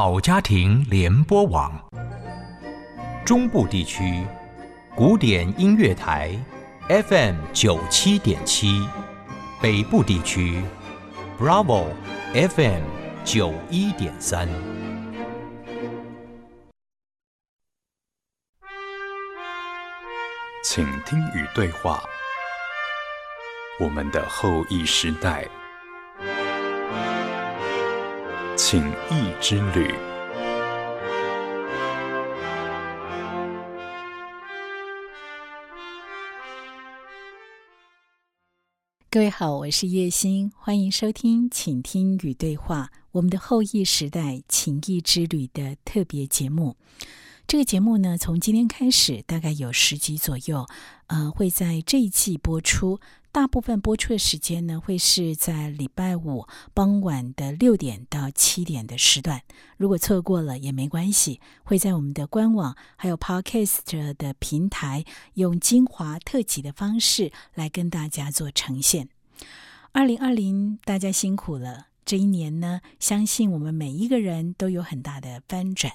好家庭联播网，中部地区古典音乐台 FM 九七点七，北部地区 Bravo FM 九一点三，请听与对话，我们的后裔时代。情谊之旅。各位好，我是叶欣，欢迎收听《请听与对话》我们的后裔时代情谊之旅的特别节目。这个节目呢，从今天开始，大概有十集左右，呃，会在这一季播出。大部分播出的时间呢，会是在礼拜五傍晚的六点到七点的时段。如果错过了也没关系，会在我们的官网还有 Podcast 的平台，用精华特辑的方式来跟大家做呈现。二零二零，大家辛苦了。这一年呢，相信我们每一个人都有很大的翻转。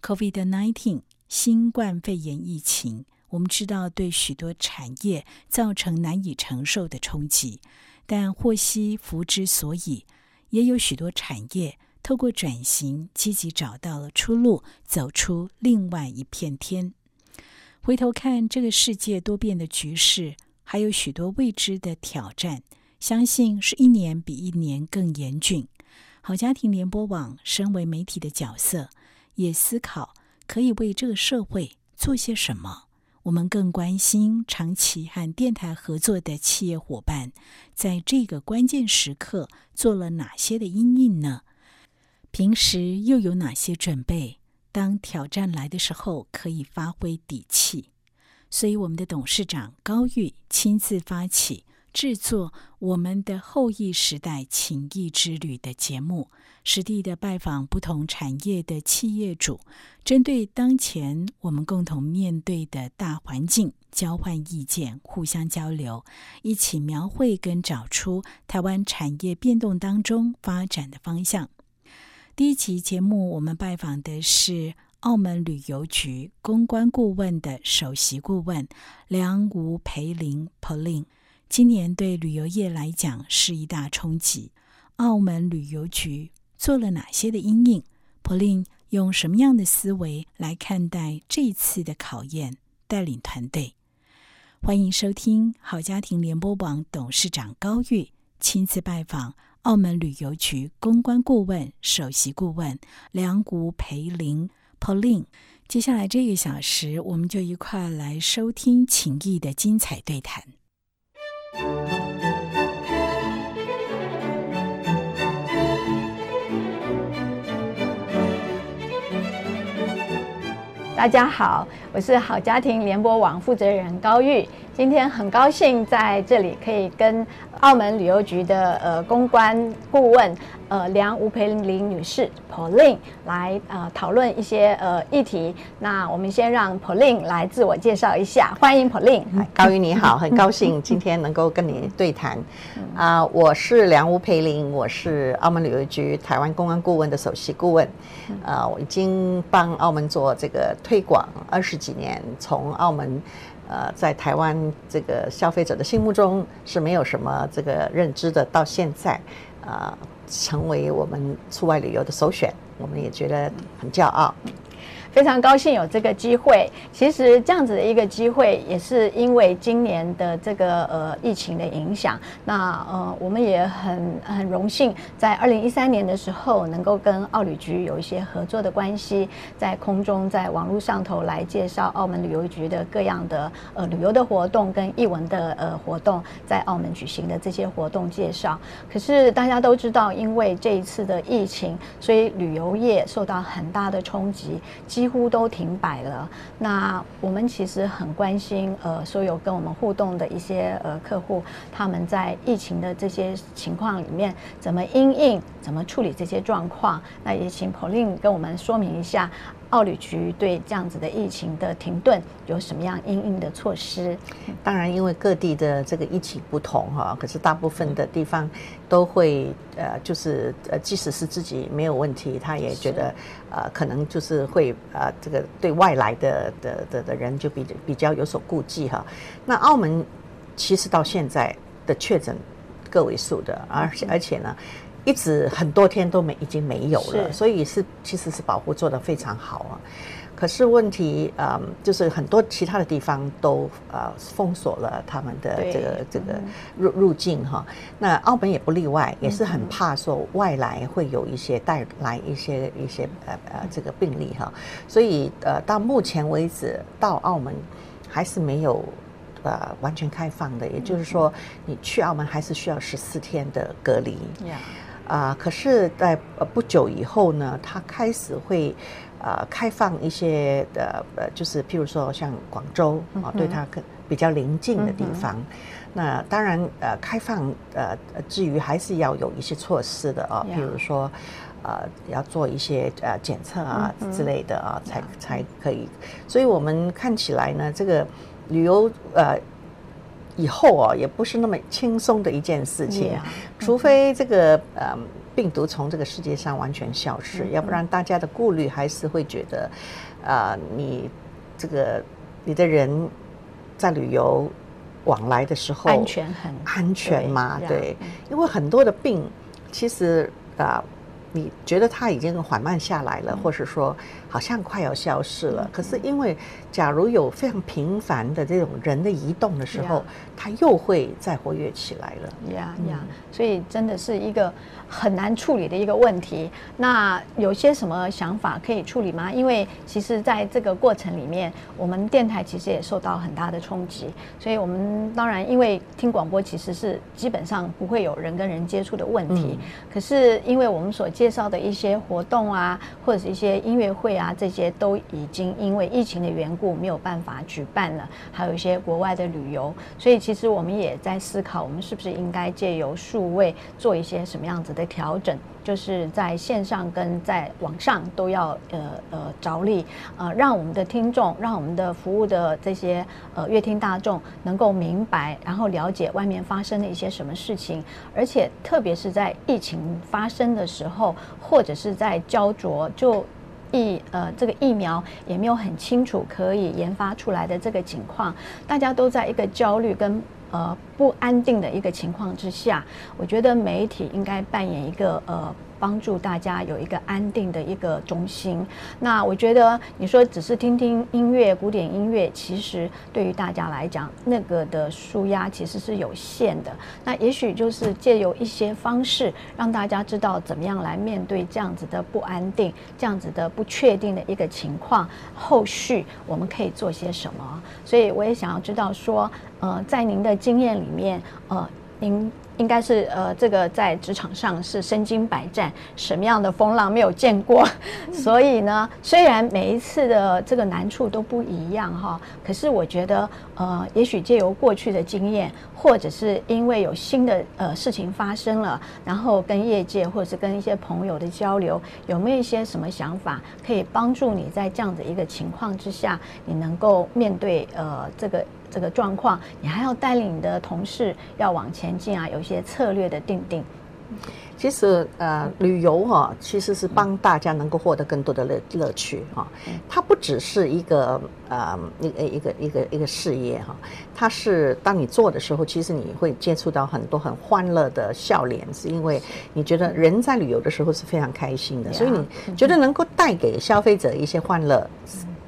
COVID-19 新冠肺炎疫情。我们知道，对许多产业造成难以承受的冲击，但祸兮福之所以，也有许多产业透过转型，积极找到了出路，走出另外一片天。回头看这个世界多变的局势，还有许多未知的挑战，相信是一年比一年更严峻。好家庭联播网身为媒体的角色，也思考可以为这个社会做些什么。我们更关心长期和电台合作的企业伙伴，在这个关键时刻做了哪些的应应呢？平时又有哪些准备？当挑战来的时候，可以发挥底气。所以，我们的董事长高玉亲自发起。制作我们的后裔时代情谊之旅的节目，实地的拜访不同产业的企业主，针对当前我们共同面对的大环境，交换意见，互相交流，一起描绘跟找出台湾产业变动当中发展的方向。第一期节目，我们拜访的是澳门旅游局公关顾问的首席顾问梁吴培林 Pauline。今年对旅游业来讲是一大冲击。澳门旅游局做了哪些的阴影 polin 用什么样的思维来看待这次的考验？带领团队，欢迎收听好家庭联播网董事长高玉亲自拜访澳门旅游局公关顾问、首席顾问梁谷培林 Pauline。接下来这个小时，我们就一块来收听情谊的精彩对谈。大家好，我是好家庭联播网负责人高玉。今天很高兴在这里可以跟澳门旅游局的呃公关顾问呃梁吴培林女士 Pauline 来呃讨论一些呃议题。那我们先让 Pauline 来自我介绍一下，欢迎 Pauline。高玉你好，很高兴今天能够跟你对谈。啊，我是梁吴培林，我是澳门旅游局台湾公关顾问的首席顾问。呃，我已经帮澳门做这个推广二十几年，从澳门。呃，在台湾这个消费者的心目中是没有什么这个认知的，到现在，呃，成为我们出外旅游的首选，我们也觉得很骄傲。非常高兴有这个机会。其实这样子的一个机会，也是因为今年的这个呃疫情的影响。那呃，我们也很很荣幸，在二零一三年的时候，能够跟澳旅局有一些合作的关系，在空中在网络上头来介绍澳门旅游局的各样的呃旅游的活动跟译文的呃活动，在澳门举行的这些活动介绍。可是大家都知道，因为这一次的疫情，所以旅游业受到很大的冲击。几乎都停摆了。那我们其实很关心，呃，所有跟我们互动的一些呃客户，他们在疫情的这些情况里面怎么应应，怎么处理这些状况？那也请 Pauline 跟我们说明一下，奥旅局对这样子的疫情的停顿有什么样应应的措施？当然，因为各地的这个疫情不同哈，可是大部分的地方都会呃，就是呃，即使是自己没有问题，他也觉得呃，可能就是会呃，这个对外来的的的的人就比比较有所顾忌哈。那澳门其实到现在的确诊个位数的，而且而且呢。一直很多天都没已经没有了，所以是其实是保护做得非常好啊。可是问题，嗯，就是很多其他的地方都呃封锁了他们的这个这个入入境哈。那澳门也不例外，也是很怕说外来会有一些带来一些一些呃呃这个病例哈。所以呃到目前为止，到澳门还是没有呃完全开放的，也就是说你去澳门还是需要十四天的隔离。啊，可是，在不久以后呢，它开始会，呃，开放一些的，呃，就是譬如说像广州啊，对它更比较临近的地方。那当然，呃，开放呃，至于还是要有一些措施的啊，譬如说，呃，要做一些呃检测啊之类的啊，才才可以。所以我们看起来呢，这个旅游呃。以后啊，也不是那么轻松的一件事情，除非这个呃病毒从这个世界上完全消失，要不然大家的顾虑还是会觉得，啊，你这个你的人在旅游往来的时候安全很安全吗？对，因为很多的病其实啊。你觉得它已经缓慢下来了，或是说好像快要消失了？可是因为，假如有非常频繁的这种人的移动的时候，它又会再活跃起来了。呀呀，所以真的是一个很难处理的一个问题。那有些什么想法可以处理吗？因为其实在这个过程里面，我们电台其实也受到很大的冲击。所以我们当然因为听广播其实是基本上不会有人跟人接触的问题。可是因为我们所介绍的一些活动啊，或者是一些音乐会啊，这些都已经因为疫情的缘故没有办法举办了。还有一些国外的旅游，所以其实我们也在思考，我们是不是应该借由数位做一些什么样子的调整。就是在线上跟在网上都要呃呃着力，呃让我们的听众，让我们的服务的这些呃乐听大众能够明白，然后了解外面发生的一些什么事情，而且特别是在疫情发生的时候，或者是在焦灼就疫呃这个疫苗也没有很清楚可以研发出来的这个情况，大家都在一个焦虑跟。呃，不安定的一个情况之下，我觉得媒体应该扮演一个呃。帮助大家有一个安定的一个中心。那我觉得你说只是听听音乐、古典音乐，其实对于大家来讲，那个的舒压其实是有限的。那也许就是借由一些方式，让大家知道怎么样来面对这样子的不安定、这样子的不确定的一个情况，后续我们可以做些什么。所以我也想要知道说，呃，在您的经验里面，呃，您。应该是呃，这个在职场上是身经百战，什么样的风浪没有见过？所以呢，虽然每一次的这个难处都不一样哈，可是我觉得呃，也许借由过去的经验，或者是因为有新的呃事情发生了，然后跟业界或者是跟一些朋友的交流，有没有一些什么想法可以帮助你在这样的一个情况之下，你能够面对呃这个。这个状况，你还要带领你的同事要往前进啊，有一些策略的定定。其实呃，旅游哈，其实是帮大家能够获得更多的乐乐趣哈。它不只是一个呃一个一个一个一个事业哈，它是当你做的时候，其实你会接触到很多很欢乐的笑脸，是因为你觉得人在旅游的时候是非常开心的，所以你觉得能够带给消费者一些欢乐。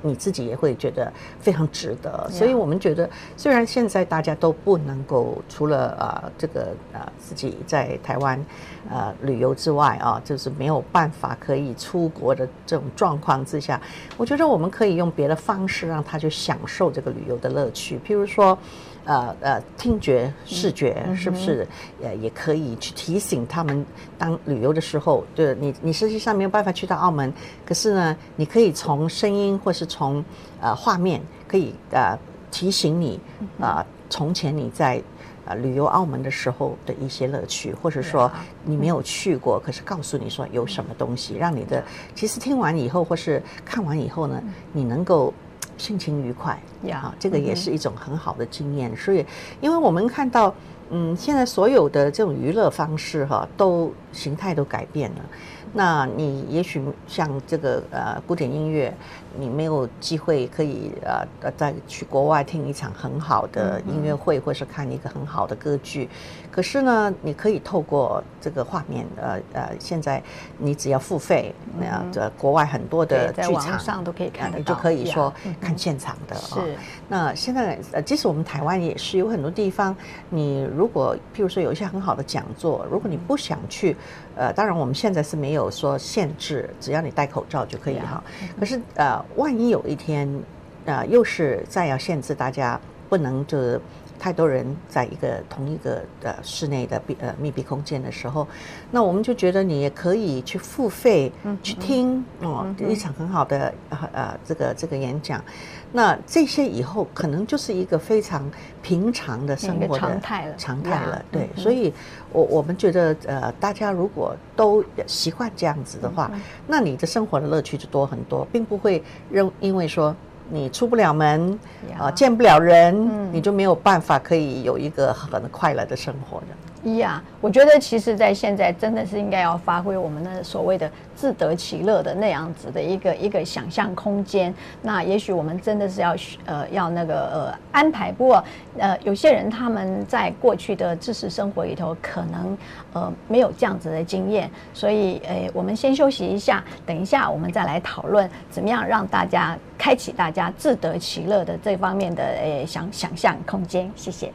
你自己也会觉得非常值得，所以我们觉得，虽然现在大家都不能够除了啊这个啊自己在台湾呃旅游之外啊，就是没有办法可以出国的这种状况之下，我觉得我们可以用别的方式让他去享受这个旅游的乐趣，譬如说。呃呃，听觉、视觉是不是呃也可以去提醒他们？当旅游的时候，对你你实际上没有办法去到澳门，可是呢，你可以从声音或是从呃画面，可以呃提醒你啊，从前你在。呃旅游澳门的时候的一些乐趣，或者说你没有去过，可是告诉你说有什么东西，让你的其实听完以后或是看完以后呢，你能够心情愉快呀，这个也是一种很好的经验。所以，因为我们看到，嗯，现在所有的这种娱乐方式哈，都形态都改变了。那你也许像这个呃古典音乐，你没有机会可以呃呃再去国外听一场很好的音乐会，或是看一个很好的歌剧。可是呢，你可以透过这个画面，呃呃，现在你只要付费，那样这国外很多的剧场上都可以看，你就可以说看现场的。是。那现在呃，即使我们台湾也是有很多地方，你如果譬如说有一些很好的讲座，如果你不想去，呃，当然我们现在是没有说限制，只要你戴口罩就可以哈。可是呃，万一有一天，呃，又是再要限制大家不能就是。太多人在一个同一个呃室内的闭呃密闭空间的时候，那我们就觉得你也可以去付费去听哦一场很好的呃呃这个这个演讲，那这些以后可能就是一个非常平常的生活的常态了，常态了。对，所以我我们觉得呃大家如果都习惯这样子的话，那你的生活的乐趣就多很多，并不会认因为说。你出不了门，啊，见不了人，你就没有办法可以有一个很快乐的生活的。呀，我觉得其实，在现在真的是应该要发挥我们的所谓的自得其乐的那样子的一个一个想象空间。那也许我们真的是要呃要那个呃安排。不过呃，有些人他们在过去的知识生活里头，可能呃没有这样子的经验。所以呃，我们先休息一下，等一下我们再来讨论怎么样让大家开启大家自得其乐的这方面的呃想想象空间。谢谢。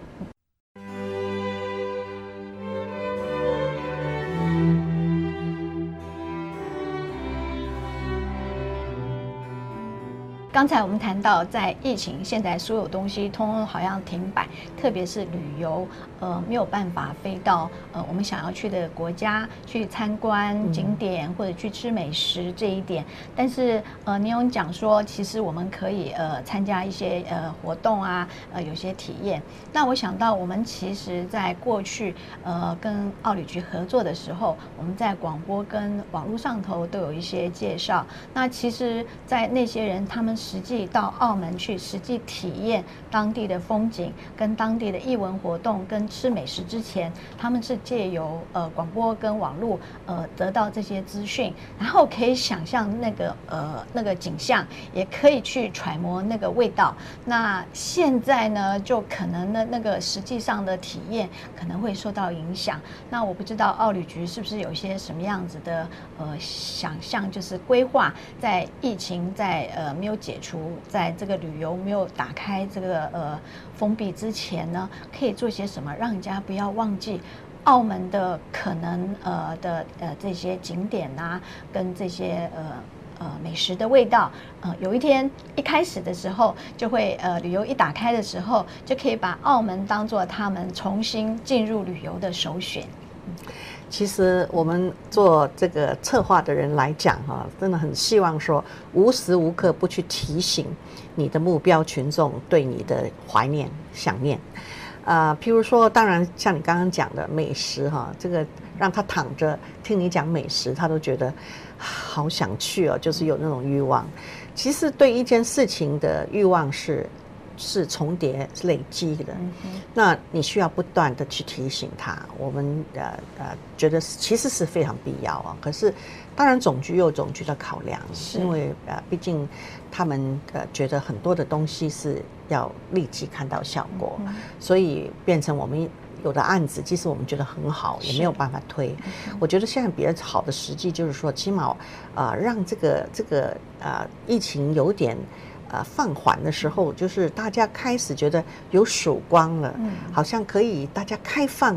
刚才我们谈到，在疫情，现在所有东西通通好像停摆，特别是旅游，呃，没有办法飞到呃我们想要去的国家去参观景点或者去吃美食这一点。但是呃，你有讲说，其实我们可以呃参加一些呃活动啊，呃有些体验。那我想到，我们其实在过去呃跟奥旅局合作的时候，我们在广播跟网络上头都有一些介绍。那其实，在那些人他们。实际到澳门去实际体验当地的风景，跟当地的艺文活动，跟吃美食之前，他们是借由呃广播跟网络呃得到这些资讯，然后可以想象那个呃那个景象，也可以去揣摩那个味道。那现在呢，就可能呢那个实际上的体验可能会受到影响。那我不知道奥旅局是不是有些什么样子的呃想象，就是规划在疫情在呃没有解。解除在这个旅游没有打开这个呃封闭之前呢，可以做些什么，让人家不要忘记澳门的可能呃的呃这些景点啊，跟这些呃呃美食的味道。呃，有一天一开始的时候，就会呃旅游一打开的时候，就可以把澳门当做他们重新进入旅游的首选。其实我们做这个策划的人来讲，哈，真的很希望说无时无刻不去提醒你的目标群众对你的怀念、想念。啊，譬如说，当然像你刚刚讲的美食，哈，这个让他躺着听你讲美食，他都觉得好想去哦，就是有那种欲望。其实对一件事情的欲望是。是重叠累积的，那你需要不断的去提醒他。我们呃呃觉得其实是非常必要啊。可是当然总局有总局的考量，因为呃毕竟他们呃觉得很多的东西是要立即看到效果，所以变成我们有的案子，即使我们觉得很好，也没有办法推。我觉得现在比较好的时机就是说，起码啊让这个这个啊疫情有点。呃，放缓的时候，就是大家开始觉得有曙光了，好像可以大家开放，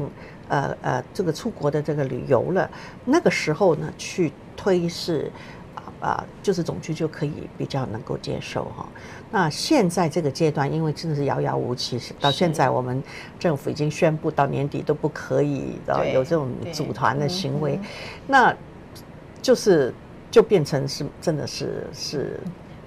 呃呃，这个出国的这个旅游了。那个时候呢，去推是啊啊，就是总局就可以比较能够接受哈。那现在这个阶段，因为真的是遥遥无期，到现在我们政府已经宣布到年底都不可以的有这种组团的行为，那就是就变成是真的是是。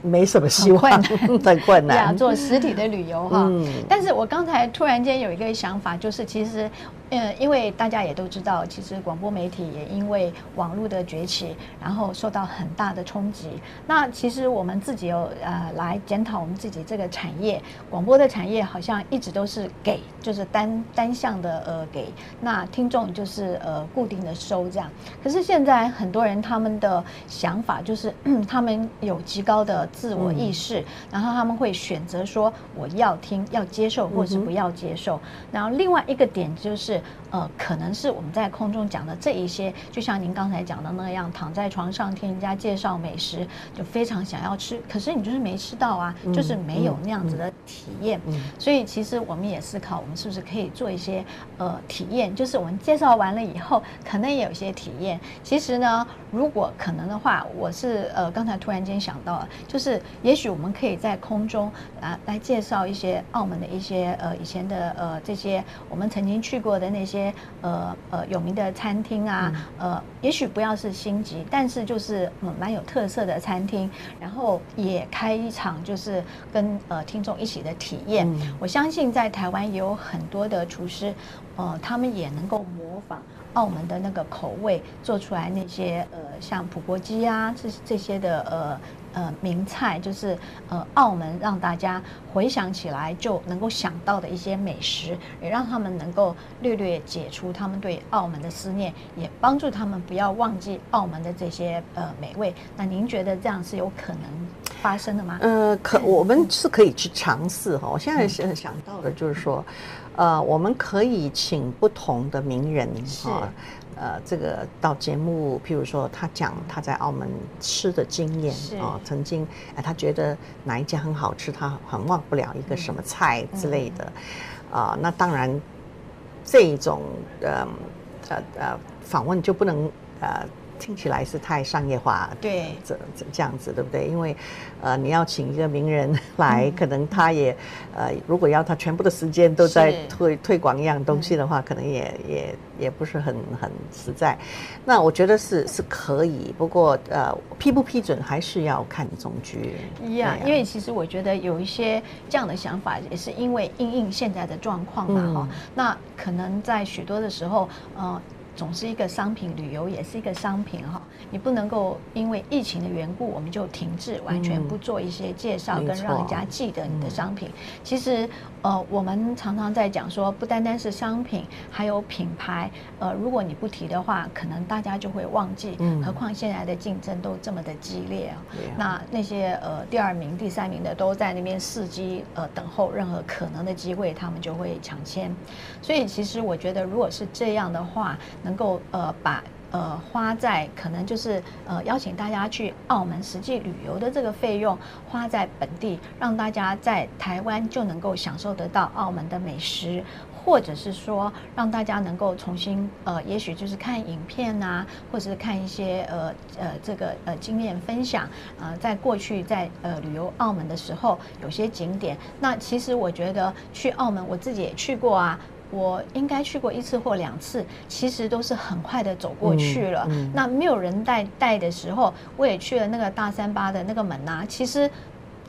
没什么希望，很困难。做实体的旅游哈。嗯但是我刚才突然间有一个想法，就是其实，呃，因为大家也都知道，其实广播媒体也因为网络的崛起，然后受到很大的冲击。那其实我们自己有呃来检讨我们自己这个产业，广播的产业好像一直都是给，就是单单向的呃给，那听众就是呃固定的收这样。可是现在很多人他们的想法就是，他们有极高的自我意识，然后他们会选择说我要听、要接受，或是不要接受。然后另外一个点就是，呃，可能是我们在空中讲的这一些，就像您刚才讲的那样，躺在床上听人家介绍美食，就非常想要吃，可是你就是没吃到啊，就是没有那样子的体验。所以其实我们也思考，我们是不是可以做一些呃体验，就是我们介绍完了以后，可能也有一些体验。其实呢，如果可能的话，我是呃刚才突然间想到了，就是也许我们可以在空中啊来介绍一些澳门的一些呃以前的呃这些我们曾经去过的那些呃呃有名的餐厅啊，呃也许不要是星级，但是就是嗯蛮有特色的餐厅，然后也开一场就是跟呃听众一起的体验。我相信在台湾也有很多的厨师，呃他们也能够模仿。澳门的那个口味做出来那些呃像普国鸡啊这这些的呃呃名菜，就是呃澳门让大家回想起来就能够想到的一些美食，也让他们能够略略解除他们对澳门的思念，也帮助他们不要忘记澳门的这些呃美味。那您觉得这样是有可能发生的吗？呃，可我们是可以去尝试哈。我现在是想到的就是说，呃，我们可以请不同的名人是哈，呃，这个到节目，譬如说他讲他在澳门吃的经验是。啊，曾经哎他觉得哪一家很好吃，他很忘不了一个什么菜之类的，啊，那当然这一种呃呃呃访问就不能呃听起来是太商业化，对这这这样子对不对？因为呃你要请一个名人来，可能他也呃如果要他全部的时间都在推推广一样东西的话，可能也也也不是很很实在。那我觉得是是可以，不过呃批不批准还是要看总局。一样，因为其实我觉得有一些这样的想法，也是因为因应现在的状况嘛嗯哈、那可能在许多的时候，呃。总是一个商品，旅游也是一个商品哈。你不能够因为疫情的缘故，我们就停滞，完全不做一些介绍，跟让人家记得你的商品。其实，呃，我们常常在讲说，不单单是商品，还有品牌。呃，如果你不提的话，可能大家就会忘记。嗯何况现在的竞争都这么的激烈啊那那些呃第二名、第三名的都在那边伺机呃等候任何可能的机会，他们就会抢先。所以其实我觉得，如果是这样的话，能够呃把。呃，花在可能就是呃邀请大家去澳门实际旅游的这个费用，花在本地，让大家在台湾就能够享受得到澳门的美食，或者是说让大家能够重新呃，也许就是看影片呐、或者是看一些呃呃这个呃经验分享，呃，在过去在呃旅游澳门的时候，有些景点，那其实我觉得去澳门我自己也去过啊。我应该去过一次或两次，其实都是很快的走过去了。嗯嗯那没有人带带的时候，我也去了那个大三巴的那个门呐、其实也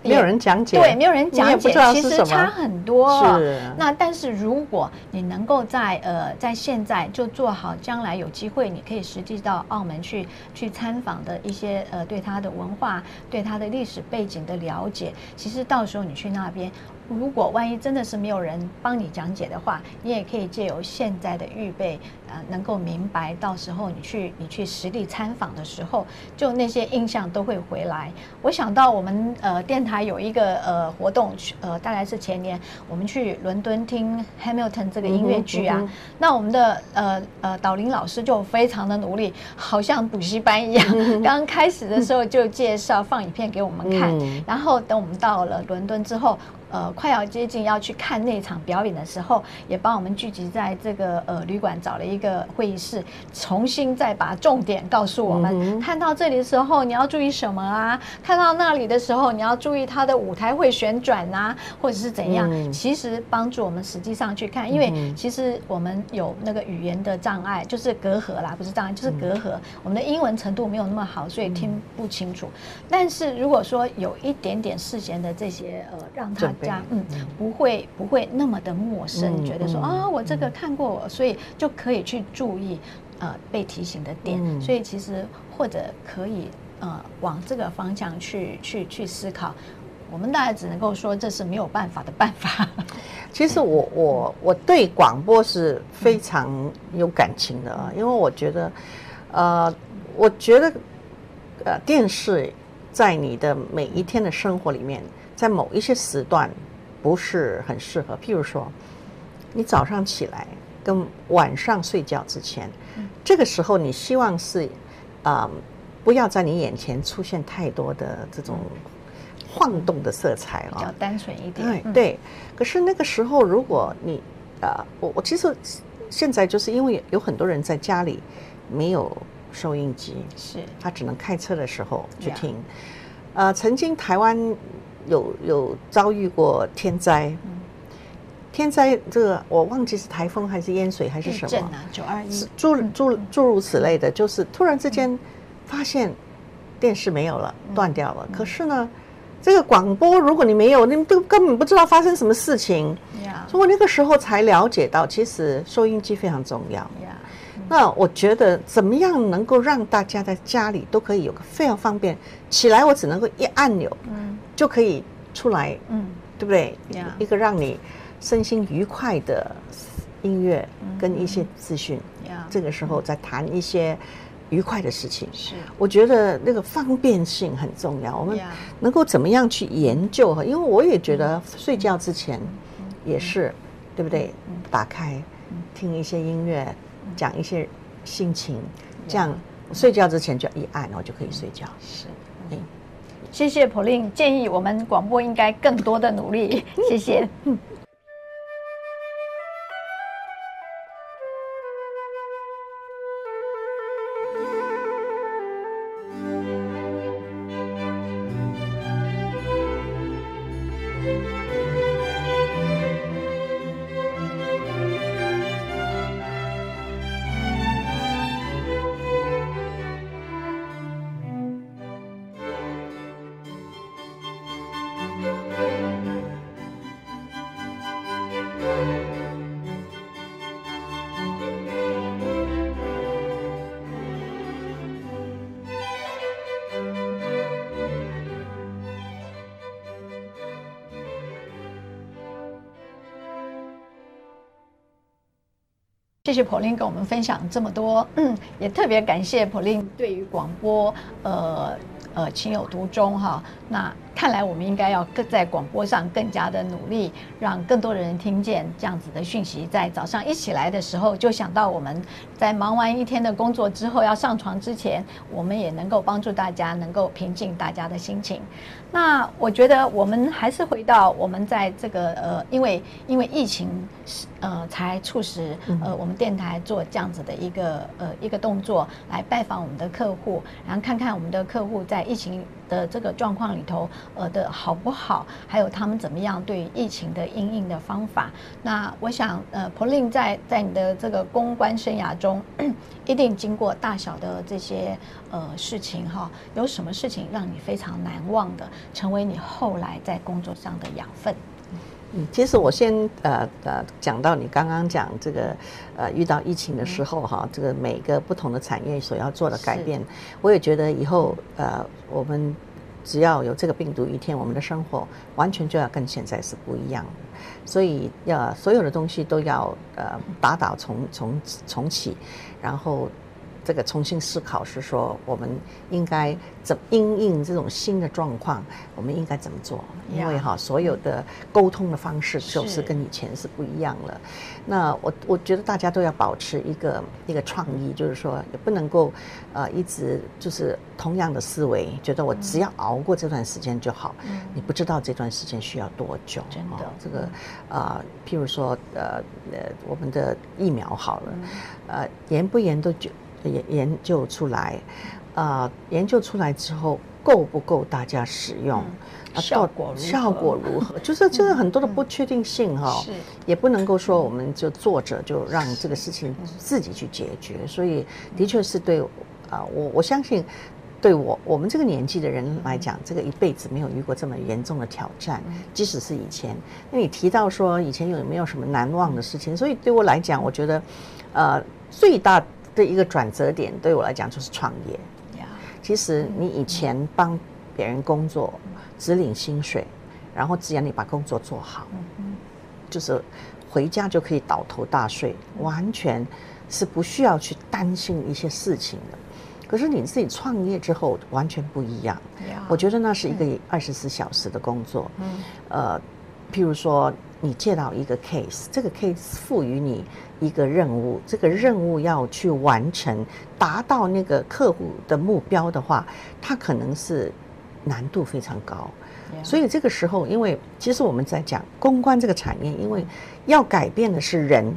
没有人讲解，对，没有人讲解其实差。很多。是那但是如果你能够在呃在现在就做好，将来有机会你可以实际到澳门去去参访的一些呃对它的文化、对它的历史背景的了解，其实到时候你去那边。如果万一真的是没有人帮你讲解的话，你也可以借由现在的预备，呃，能够明白，到时候你去你去实地参访的时候，就那些印象都会回来。我想到我们呃电台有一个呃活动，呃大概是前年我们去伦敦听 Hamilton 这个音乐剧啊，嗯嗯那我们的呃呃导林老师就非常的努力，好像补习班一样，刚 刚开始的时候就介绍放影片给我们看，嗯然后等我们到了伦敦之后。呃快要接近要去看那场表演的时候，也帮我们聚集在这个呃旅馆找了一个会议室，重新再把重点告诉我们。看到这里的时候，你要注意什么啊？看到那里的时候，你要注意它的舞台会旋转啊，或者是怎样？其实帮助我们实际上去看，因为其实我们有那个语言的障碍，就是隔阂啦，不是障碍，就是隔阂。我们的英文程度没有那么好，所以听不清楚。但是如果说有一点点事先的这些呃，让大家嗯不会不会那么的陌生，觉得说啊我这个看过，所以就可以去注意呃被提醒的点。所以其实或者可以呃往这个方向去去去思考。我们大概只能够说这是没有办法的办法。其实我我我对广播是非常有感情的啊，因为我觉得呃我觉得呃电视。在你的每一天的生活里面，在某一些时段不是很适合。譬如说，你早上起来跟晚上睡觉之前，这个时候你希望是啊，不要在你眼前出现太多的这种晃动的色彩啊，比较单纯一点。对对。可是那个时候，如果你啊，我我其实现在就是因为有很多人在家里没有。收音机是，他只能开车的时候去听。呃，曾经台湾有有遭遇过天灾，天灾这个我忘记是台风还是淹水还是什么，九二一，诸诸诸如此类的，就是突然之间发现电视没有了，断掉了。可是呢，这个广播如果你没有，你都根本不知道发生什么事情。所以我那个时候才了解到，其实收音机非常重要。那我觉得怎么样能够让大家在家里都可以有个非常方便，起来我只能够一按钮，嗯，就可以出来，嗯，对不对？一个让你身心愉快的音乐跟一些资讯，这个时候再谈一些愉快的事情，是我觉得那个方便性很重要。我们能够怎么样去研究？因为我也觉得睡觉之前也是，对不对？打开听一些音乐。讲一些心情，这样睡觉之前就一按，然后就可以睡觉。是，嗯，谢谢 polin 建议，我们广播应该更多的努力。谢谢。谢谢普林跟我们分享这么多，嗯，也特别感谢普林对于广播，呃呃情有独钟哈。那看来我们应该要更在广播上更加的努力，让更多的人听见这样子的讯息。在早上一起来的时候，就想到我们在忙完一天的工作之后要上床之前，我们也能够帮助大家，能够平静大家的心情。那我觉得我们还是回到我们在这个呃，因为因为疫情呃，才促使呃我们电台做这样子的一个呃一个动作，来拜访我们的客户，然后看看我们的客户在疫情。的这个状况里头，呃的好不好？还有他们怎么样对疫情的应应的方法？那我想，呃，Pauline 在在你的这个公关生涯中，一定经过大小的这些呃事情哈。有什么事情让你非常难忘的，成为你后来在工作上的养分？嗯，其实我先呃呃讲到你刚刚讲这个呃遇到疫情的时候哈，这个每个不同的产业所要做的改变，我也觉得以后呃我们只要有这个病毒一天，我们的生活完全就要跟现在是不一样。的，所以要所有的东西都要呃打倒重重重启，然后这个重新思考，是说我们应该怎么应这种新的状况，我们应该怎么做？因为哈，所有的沟通的方式就是跟以前是不一样了。那我我觉得大家都要保持一个一个创意，就是说也不能够呃一直就是同样的思维，觉得我只要熬过这段时间就好。你不知道这段时间需要多久。真的，这个啊，譬如说呃呃，我们的疫苗好了，呃，严不研究研研究出来，啊，研究出来之后够不够大家使用？效果效果如何？就是就是很多的不确定性哈，也不能够说我们就坐着就让这个事情自己去解决。所以的确是对啊，我我相信对我我们这个年纪的人来讲，这个一辈子没有遇过这么严重的挑战。即使是以前，那你提到说以前有没有什么难忘的事情？所以对我来讲，我觉得呃最大的一个转折点对我来讲就是创业。其实你以前帮别人工作。只领薪水，然后只要你把工作做好，就是回家就可以倒头大睡，完全是不需要去担心一些事情的。可是你自己创业之后完全不一样，我觉得那是一个二十四小时的工作。呃，譬如说你接到一个 case，这个 case 赋予你一个任务，这个任务要去完成，达到那个客户的目标的话，它可能是。难度非常高，所以这个时候，因为其实我们在讲公关这个产业，因为要改变的是人，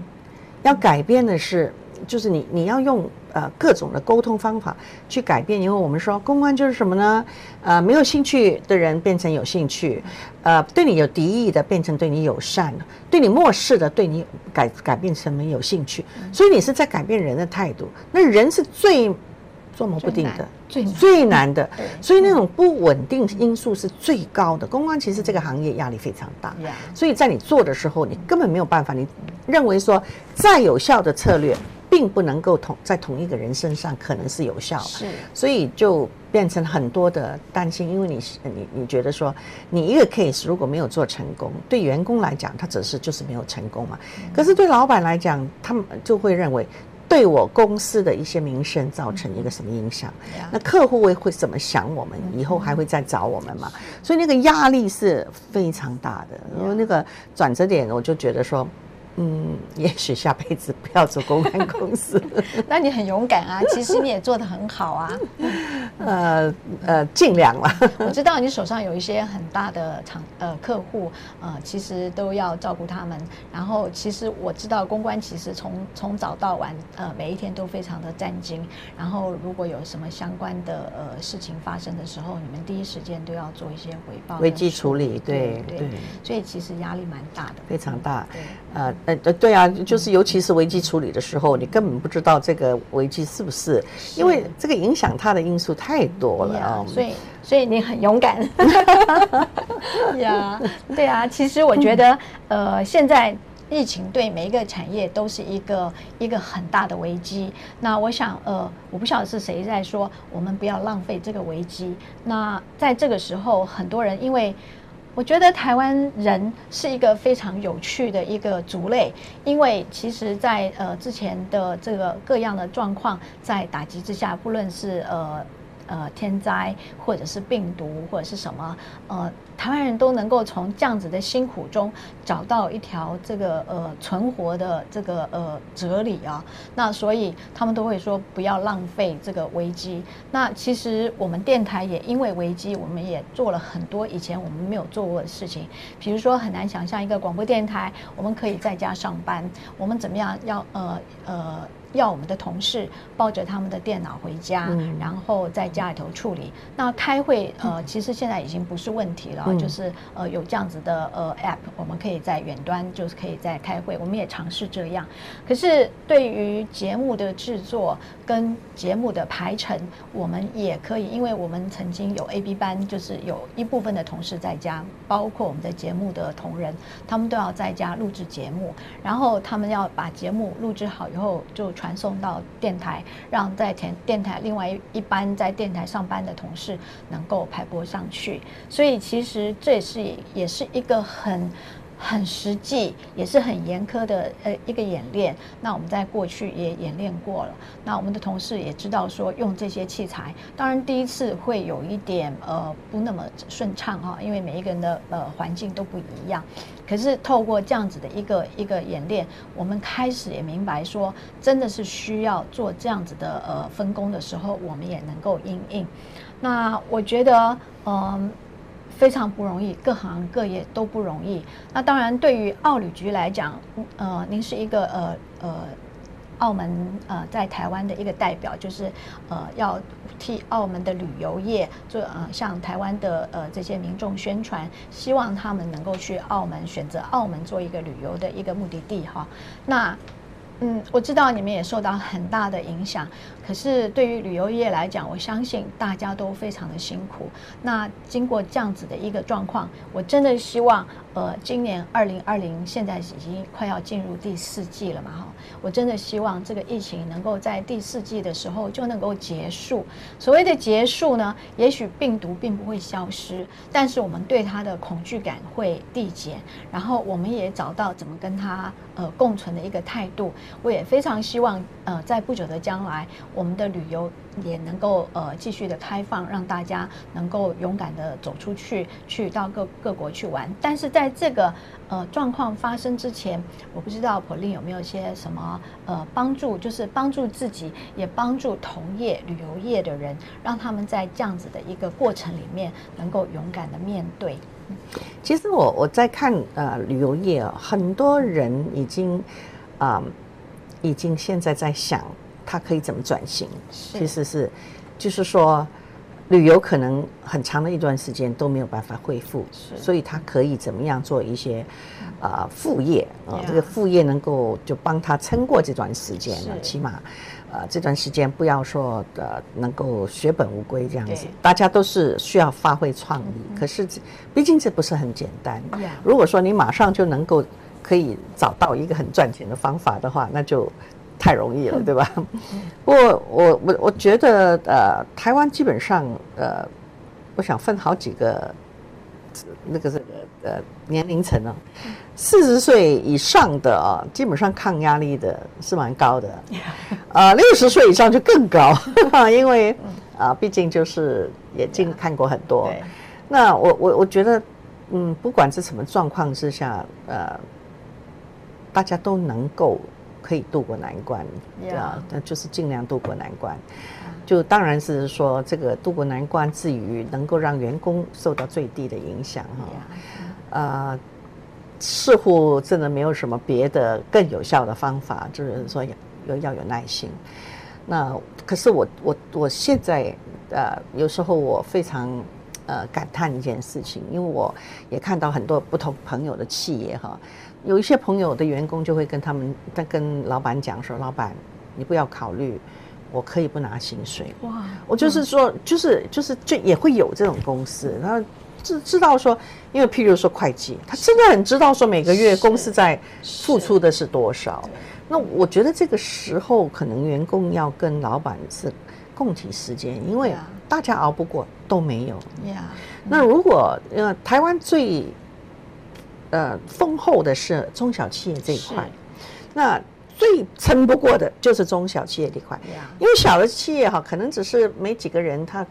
要改变的是，就是你你要用呃各种的沟通方法去改变。因为我们说公关就是什么呢？呃，没有兴趣的人变成有兴趣，呃，对你有敌意的变成对你友善，对你漠视的对你改改变成没有兴趣。所以你是在改变人的态度。那人是最。捉摸不定的，最最难的，所以那种不稳定因素是最高的。公关其实这个行业压力非常大，所以在你做的时候，你根本没有办法。你认为说再有效的策略，并不能够同在同一个人身上可能是有效，是，所以就变成很多的担心。因为你你你觉得说，你一个 case 如果没有做成功，对员工来讲，他只是就是没有成功嘛。可是对老板来讲，他们就会认为。对我公司的一些名声造成一个什么影响？那客户会会怎么想我们？以后还会再找我们吗？所以那个压力是非常大的。因为那个转折点，我就觉得说。嗯，也许下辈子不要做公关公司。那你很勇敢啊，其实你也做得很好啊。呃呃，尽量了。我知道你手上有一些很大的厂呃客户，呃，其实都要照顾他们。然后，其实我知道公关其实从从早到晚，呃，每一天都非常的战兢。然后，如果有什么相关的呃事情发生的时候，你们第一时间都要做一些回报、危机处理。对对。所以其实压力蛮大的。非常大。对。呃。呃呃，对啊，就是尤其是危机处理的时候，你根本不知道这个危机是不是，因为这个影响它的因素太多了啊。所以，所以你很勇敢。呀，对啊，其实我觉得，呃，现在疫情对每一个产业都是一个一个很大的危机。那我想，呃，我不晓得是谁在说，我们不要浪费这个危机。那在这个时候，很多人因为。我觉得台湾人是一个非常有趣的一个族类，因为其实，在呃之前的这个各样的状况在打击之下，不论是呃。呃，天灾或者是病毒或者是什么，呃，台湾人都能够从这样子的辛苦中找到一条这个呃存活的这个呃哲理啊。那所以他们都会说不要浪费这个危机。那其实我们电台也因为危机，我们也做了很多以前我们没有做过的事情。比如说很难想象一个广播电台，我们可以在家上班，我们怎么样要呃呃。要我们的同事抱着他们的电脑回家，然后在家里头处理。那开会，呃，其实现在已经不是问题了，就是呃有这样子的呃 app，我们可以在远端就是可以在开会。我们也尝试这样。可是对于节目的制作跟节目的排程，我们也可以，因为我们曾经有 A B 班，就是有一部分的同事在家，包括我们的节目的同仁，他们都要在家录制节目，然后他们要把节目录制好以后就传。传送到电台，让在电电台另外一一班在电台上班的同事能够排播上去。所以其实这也是也是一个很很实际，也是很严苛的呃一个演练。那我们在过去也演练过了。那我们的同事也知道说用这些器材，当然第一次会有一点呃不那么顺畅哈，因为每一个人的呃环境都不一样。可是透过这样子的一个一个演练，我们开始也明白说，真的是需要做这样子的呃分工的时候，我们也能够应应。那我觉得嗯非常不容易，各行各业都不容易。那当然对于澳旅局来讲，呃，您是一个呃呃。澳门呃，在台湾的一个代表，就是呃，要替澳门的旅游业做呃，向台湾的呃这些民众宣传，希望他们能够去澳门，选择澳门做一个旅游的一个目的地哈。那嗯，我知道你们也受到很大的影响，可是对于旅游业来讲，我相信大家都非常的辛苦。那经过这样子的一个状况，我真的希望。呃，今年二零二零现在已经快要进入第四季了嘛，哈，我真的希望这个疫情能够在第四季的时候就能够结束。所谓的结束呢，也许病毒并不会消失，但是我们对它的恐惧感会递减，然后我们也找到怎么跟它呃共存的一个态度。我也非常希望呃，在不久的将来，我们的旅游。也能够呃继续的开放，让大家能够勇敢的走出去，去到各各国去玩。但是在这个呃状况发生之前，我不知道普利有没有一些什么呃帮助，就是帮助自己，也帮助同业旅游业的人，让他们在这样子的一个过程里面，能够勇敢的面对。其实我我在看呃旅游业啊，很多人已经啊已经现在在想。它可以怎么转型？其实是，就是说，旅游可能很长的一段时间都没有办法恢复，所以它可以怎么样做一些啊副业啊？这个副业能够就帮他撑过这段时间呢？起码，呃，这段时间不要说呃能够血本无归这样子。大家都是需要发挥创意，可是毕竟这不是很简单。如果说你马上就能够可以找到一个很赚钱的方法的话，那就。太容易了，对吧？不过我我我觉得呃，台湾基本上呃，我想分好几个那个这个呃年龄层啊，四十岁以上的啊，基本上抗压力的是蛮高的，啊，六十岁以上就更高，因为啊，毕竟就是也经看过很多。那我我我觉得嗯，不管是什么状况之下，呃，大家都能够。可以渡过难关，啊，那就是尽量渡过难关。就当然是说，这个渡过难关至于能够让员工受到最低的影响，哈，呃，似乎真的没有什么别的更有效的方法，就是说要要有耐心。那可是我我我现在呃，有时候我非常呃感叹一件事情，因为我也看到很多不同朋友的企业哈。有一些朋友的员工就会跟他们，在跟老板讲说：“老板，你不要考虑，我可以不拿薪水。”哇！我就是说，就是就是就也会有这种公司，然后知知道说，因为譬如说会计，他真的很知道说每个月公司在付出的是多少。那我觉得这个时候可能员工要跟老板是共体时间，因为大家熬不过都没有。呀，那如果呃台湾最。呃，丰厚的是中小企业这一块，那最撑不过的就是中小企业这块，因为小的企业哈，可能只是没几个人，他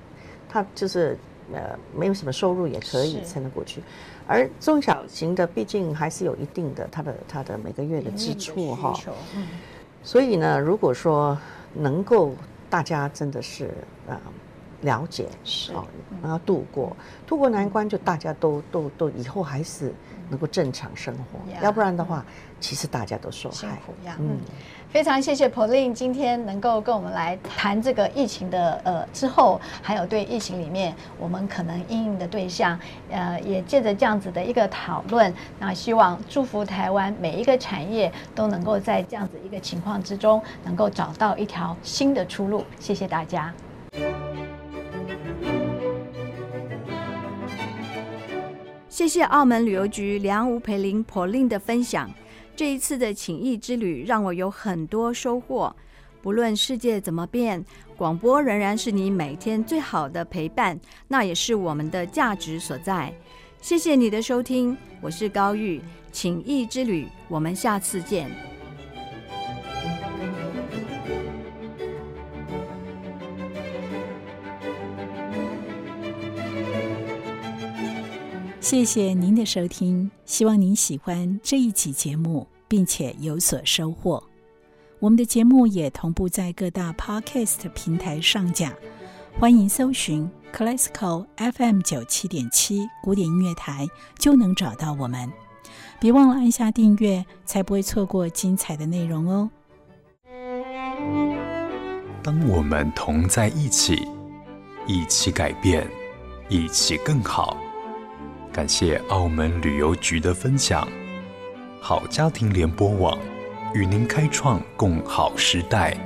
他就是呃没有什么收入也可以撑得过去，而中小型的毕竟还是有一定的他的他的每个月的支出哈，所以呢，如果说能够大家真的是啊了解是。然后度过度过难关，就大家都都都以后还是。能够正常生活，要不然的话，其实大家都受害。嗯，非常谢谢 Pauline 今天能够跟我们来谈这个疫情的呃之后，还有对疫情里面我们可能应应的对象，呃，也借着这样子的一个讨论，那希望祝福台湾每一个产业都能够在这样子一个情况之中，能够找到一条新的出路。谢谢大家。谢谢澳门旅游局梁吴培林 Pauline 的分享。这一次的情谊之旅让我有很多收获。不论世界怎么变，广播仍然是你每天最好的陪伴，那也是我们的价值所在。谢谢你的收听，我是高玉，情谊之旅，我们下次见。谢谢您的收听，希望您喜欢这一集节目，并且有所收获。我们的节目也同步在各大 Podcast 平台上架，欢迎搜寻 Classical FM 九七点七古典音乐台，就能找到我们。别忘了按下订阅，才不会错过精彩的内容哦。当我们同在一起，一起改变，一起更好。感谢澳门旅游局的分享，好家庭联播网与您开创共好时代。